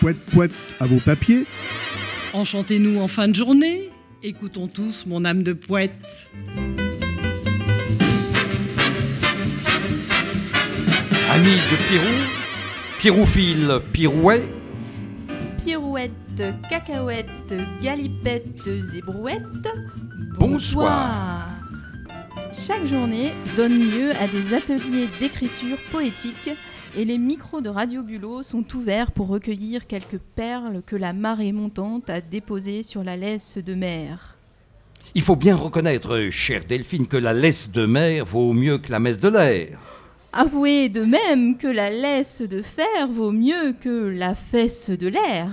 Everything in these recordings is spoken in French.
Poète, poète à vos papiers. Enchantez-nous en fin de journée. Écoutons tous mon âme de poète. Amis de Pirou, Piroufile, Pirouet, Pirouette, cacahuète, galipette, zébrouette. Bonsoir. Chaque journée donne lieu à des ateliers d'écriture poétique et les micros de Radio Bulot sont ouverts pour recueillir quelques perles que la marée montante a déposées sur la laisse de mer. Il faut bien reconnaître, chère Delphine, que la laisse de mer vaut mieux que la messe de l'air. Avouez de même que la laisse de fer vaut mieux que la fesse de l'air.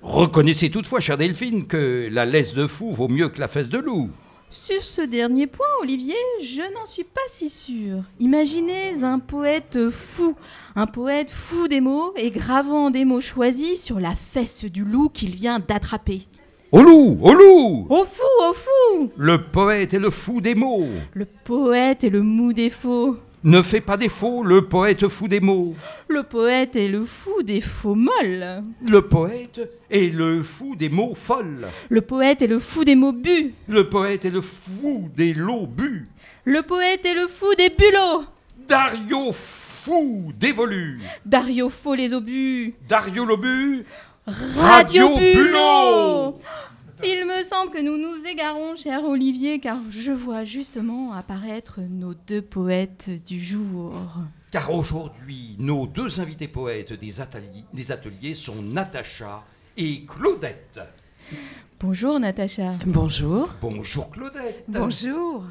Reconnaissez toutefois, chère Delphine, que la laisse de fou vaut mieux que la fesse de loup. Sur ce dernier point, Olivier, je n'en suis pas si sûre. Imaginez un poète fou, un poète fou des mots et gravant des mots choisis sur la fesse du loup qu'il vient d'attraper. Au loup, au loup Au fou, au fou Le poète est le fou des mots. Le poète est le mou des faux. Ne fait pas défaut, le poète fou des mots. Le poète est le fou des faux molles. Le poète est le fou des mots folles. Le poète est le fou des mots bu. Le poète est le fou des lots bu. Le poète est le fou des bulots. Dario fou dévolu. Dario faux les obus. Dario l'obus. Radio Radio Bulot Bulot. Il me semble que nous nous égarons, cher Olivier, car je vois justement apparaître nos deux poètes du jour. Car aujourd'hui, nos deux invités poètes des ateliers, des ateliers sont Natacha et Claudette. Bonjour Natacha. Bonjour. Bonjour Claudette. Bonjour.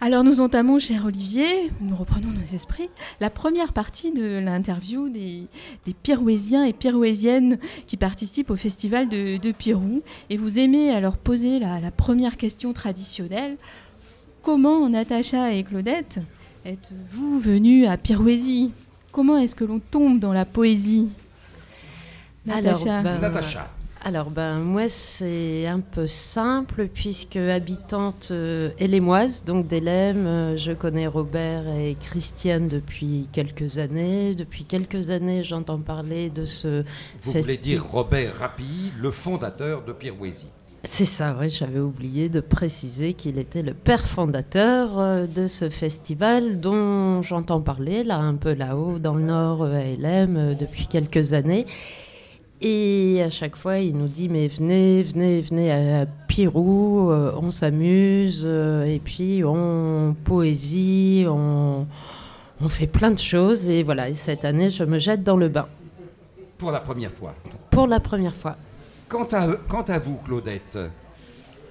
Alors nous entamons, cher Olivier, nous reprenons nos esprits, la première partie de l'interview des, des Pirouésiens et Pirouésiennes qui participent au festival de, de Pirou. Et vous aimez alors poser la, la première question traditionnelle. Comment, Natacha et Claudette, êtes-vous venus à Pirouésie? Comment est-ce que l'on tombe dans la poésie? Natacha. Alors, ben, Natacha. Alors, ben, moi, c'est un peu simple, puisque habitante euh, élémoise, donc d'Élème, euh, je connais Robert et Christiane depuis quelques années. Depuis quelques années, j'entends parler de ce Vous voulez dire Robert Rapilly, le fondateur de Pirouésie. C'est ça, oui, j'avais oublié de préciser qu'il était le père fondateur euh, de ce festival dont j'entends parler, là, un peu là-haut, dans le nord, euh, à Élème, euh, depuis quelques années. Et à chaque fois, il nous dit Mais venez, venez, venez à Pirou, euh, on s'amuse, euh, et puis on poésie, on, on fait plein de choses. Et voilà, et cette année, je me jette dans le bain Pour la première fois. pour la première fois. Quant à, quant à vous, Claudette,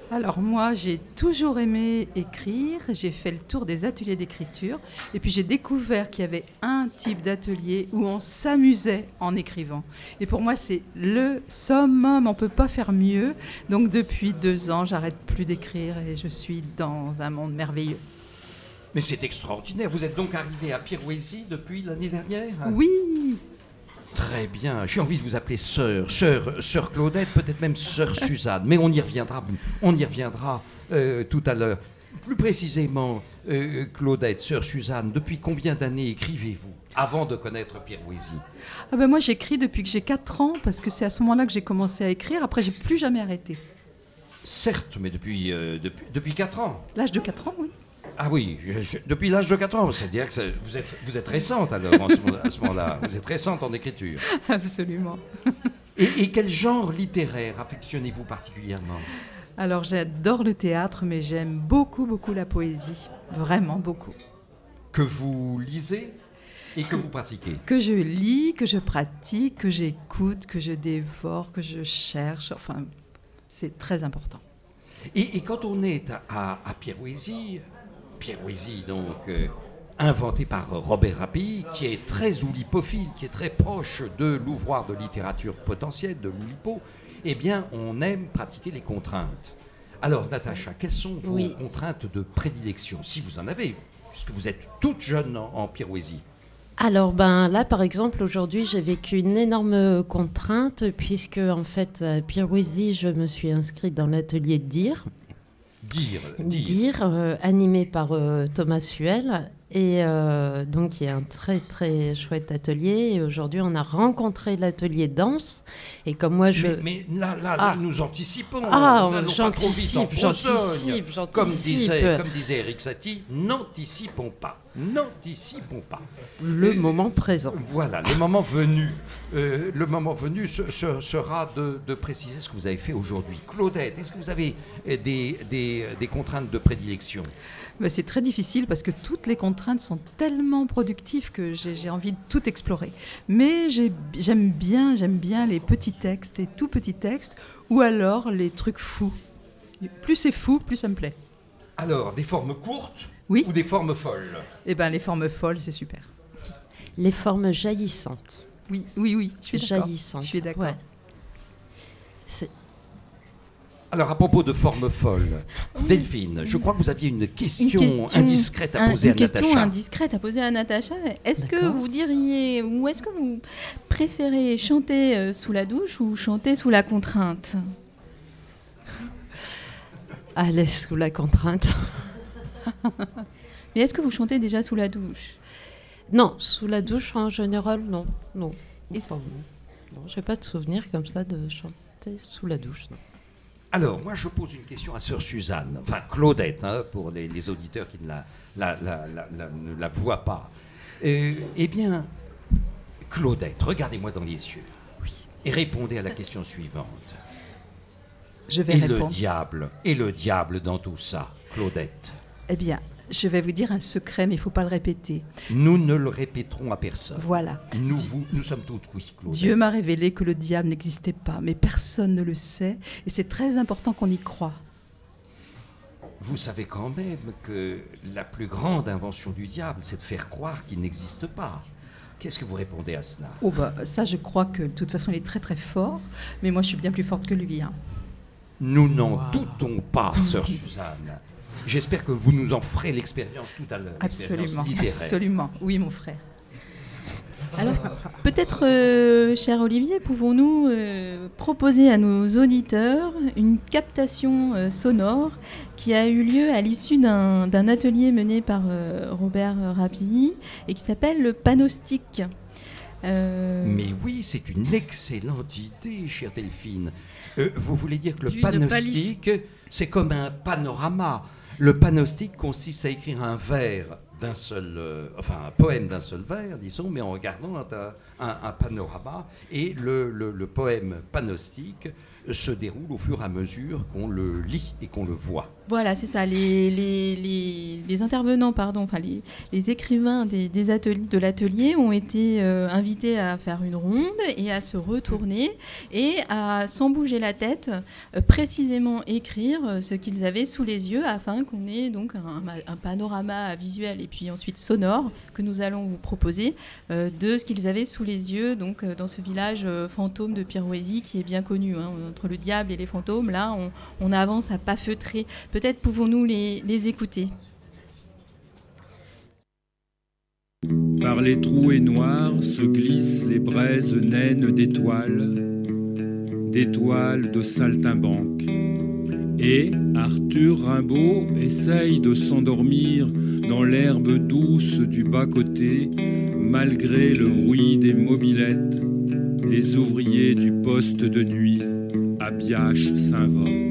Alors moi, j'ai toujours aimé écrire. J'ai fait le tour des ateliers d'écriture. Et puis j'ai découvert qu'il y avait un type d'atelier où on s'amusait en écrivant. Et pour moi, c'est le summum. On ne peut pas faire mieux. Donc depuis deux ans, j'arrête plus d'écrire et je suis dans un monde merveilleux. mais c'est extraordinaire. Vous êtes donc arrivé à Pirouésie depuis l'année dernière? Oui, Très bien. J'ai envie de vous appeler sœur, sœur, sœur Claudette, peut-être même sœur Suzanne, mais on y reviendra, on y reviendra euh, tout à l'heure. Plus précisément, euh, Claudette, sœur Suzanne, depuis combien d'années écrivez-vous avant de connaître Pirouésie ah ben moi j'écris depuis que j'ai 4 ans parce que c'est à ce moment-là que j'ai commencé à écrire. Après, j'ai plus jamais arrêté. Certes, mais depuis, euh, depuis, depuis 4 ans. L'âge de 4 ans, oui. Ah oui, je- je- depuis l'âge de 4 ans, c'est-à-dire que vous êtes, vous êtes récente alors à ce moment-là. Vous êtes récente en écriture. Absolument. Et, et quel genre littéraire affectionnez-vous particulièrement? Alors j'adore le théâtre, mais j'aime beaucoup, beaucoup la poésie. Vraiment beaucoup. Que vous lisez et que vous pratiquez? Que je lis, que je pratique, que j'écoute, que je dévore, que je cherche. Enfin, c'est très important. Et, et quand on est à, à, à Pirouésie donc euh, inventé par Robert Rapilly, qui est très oulipophile, qui est très proche de l'ouvroir de littérature potentielle, de l'oulipo, eh bien on aime pratiquer les contraintes. Alors Natacha, quelles sont vos Oui. contraintes de prédilection, si vous en avez, puisque vous êtes toute jeune en, en Pirouésie Alors ben là par exemple aujourd'hui j'ai vécu une énorme contrainte puisque en fait à Pirouésie je me suis inscrite dans l'atelier de dire Dire, euh, animé par euh, Thomas Suel Et euh, donc, il y a un très très chouette atelier. Et aujourd'hui, on a rencontré l'atelier danse. Et comme moi, je. Mais, mais là, là, Ah. nous anticipons. Ah, N'allons pas trop vite en j'anticipe, besogne. j'anticipe, Comme j'anticipe. disait, comme disait Eric Satie, n'anticipons pas. N'anticipons pas. Le Euh, moment présent. Voilà, le moment venu, euh, le moment venu ce- ce- sera de, de préciser ce que vous avez fait aujourd'hui. Claudette, est-ce que vous avez des, des, des contraintes de prédilection? Mais c'est très difficile parce que toutes les contraintes sont tellement productives que j'ai envie de tout explorer. Mais j'ai- j'aime bien, j'aime bien les petits textes, les tout petits textes, ou alors les trucs fous. Plus c'est fou, plus ça me plaît. Alors, des formes courtes Oui. ou des formes folles? Et ben les formes folles, c'est super. Les formes jaillissantes. Oui, oui, oui, je suis d'accord. Jaillissantes. Je suis d'accord. Ouais. Alors, à propos de formes folles, Delphine, je crois que vous aviez une question, Une question- indiscrète à un- poser une à question Natacha. indiscrète à poser à Natacha. Est-ce que vous diriez, ou est-ce que vous préférez chanter euh, sous la douche ou chanter sous la contrainte? L'aise sous la contrainte. Mais est-ce que vous chantez déjà sous la douche? Non, sous la douche en général, non. Non. Enfin, non, j'ai pas de souvenir comme ça de chanter sous la douche. non. Alors, moi, je pose une question à Sœur Suzanne, enfin Claudette, hein, pour les, les auditeurs qui ne la, la- la- la- la- ne la voient pas. Euh, eh bien, Claudette, regardez-moi dans les yeux et répondez à la question suivante. Je vais Et le diable, et le diable dans tout ça, Claudette? Eh bien, je vais vous dire un secret, mais il ne faut pas le répéter. Nous ne le répéterons à personne. Voilà. Nous, vous- nous sommes toutes oui, Claudette. Dieu m'a révélé que le diable n'existait pas, mais personne ne le sait, et c'est très important qu'on y croit. Vous savez quand même que la plus grande invention du diable, c'est de faire croire qu'il n'existe pas. Qu'est-ce que vous répondez à cela? Oh bah ça, je crois que de toute façon, il est très très fort, mais moi, je suis bien plus forte que lui. hein. Nous n'en doutons pas, sœur Suzanne. J'espère que vous nous en ferez l'expérience tout à l'heure. Absolument, absolument. Oui, mon frère. Alors, peut-être, euh, cher Olivier, pouvons-nous euh, proposer à nos auditeurs une captation euh, sonore qui a eu lieu à l'issue d'un atelier mené par euh, Robert Rapilly et qui s'appelle le panostic. Euh, Mais oui, c'est une excellente idée, chère Delphine. Euh, vous voulez dire que le panostic, c'est comme un panorama. Le panostic consiste à écrire un vers d'un seul, euh, enfin un poème d'un seul vers, disons, mais en regardant un, panorama. Et le poème panostique se déroule au fur et à mesure qu'on le lit et qu'on le voit. Voilà, c'est ça. Les, intervenants, pardon, enfin les, écrivains des, ateliers, de l'atelier ont été euh, invités à faire une ronde et à se retourner et à, sans bouger la tête, euh, précisément écrire euh, ce qu'ils avaient sous les yeux afin qu'on ait donc un, panorama visuel et puis ensuite sonore que nous allons vous proposer de ce qu'ils avaient sous les yeux donc dans ce village fantôme de Pirouésie qui est bien connu. hein. entre le diable et les fantômes, là, on, on avance à pas feutrer. Peut-être pouvons-nous les, écouter. Par les trouées noires se glissent les braises naines d'étoiles, d'étoiles de saltimbanque. Et Arthur Rimbaud essaye de s'endormir dans l'herbe douce du bas-côté, malgré le bruit des mobilettes, les ouvriers du poste de nuit à Biache-Saint-Va.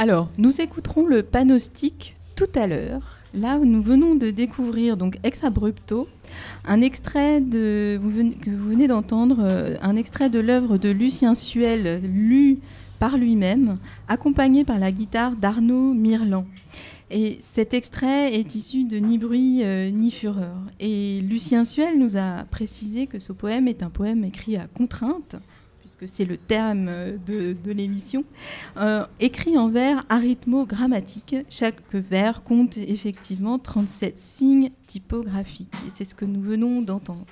Alors, nous écouterons le panostic tout à l'heure. Là, nous venons de découvrir, donc ex abrupto, un extrait que vous venez d'entendre, euh, un extrait de l'œuvre de Lucien Suel, lu par lui-même, accompagné par la guitare d'Arnaud Mirlan. Et cet extrait est issu de Ni bruit euh, ni fureur. Et Lucien Suel nous a précisé que ce poème est un poème écrit à contrainte, puisque c'est le terme euh, de, l'émission, euh, écrit en vers arithmogrammatique. Chaque vers compte effectivement 37 signes typographiques. C'est ce que nous venons d'entendre.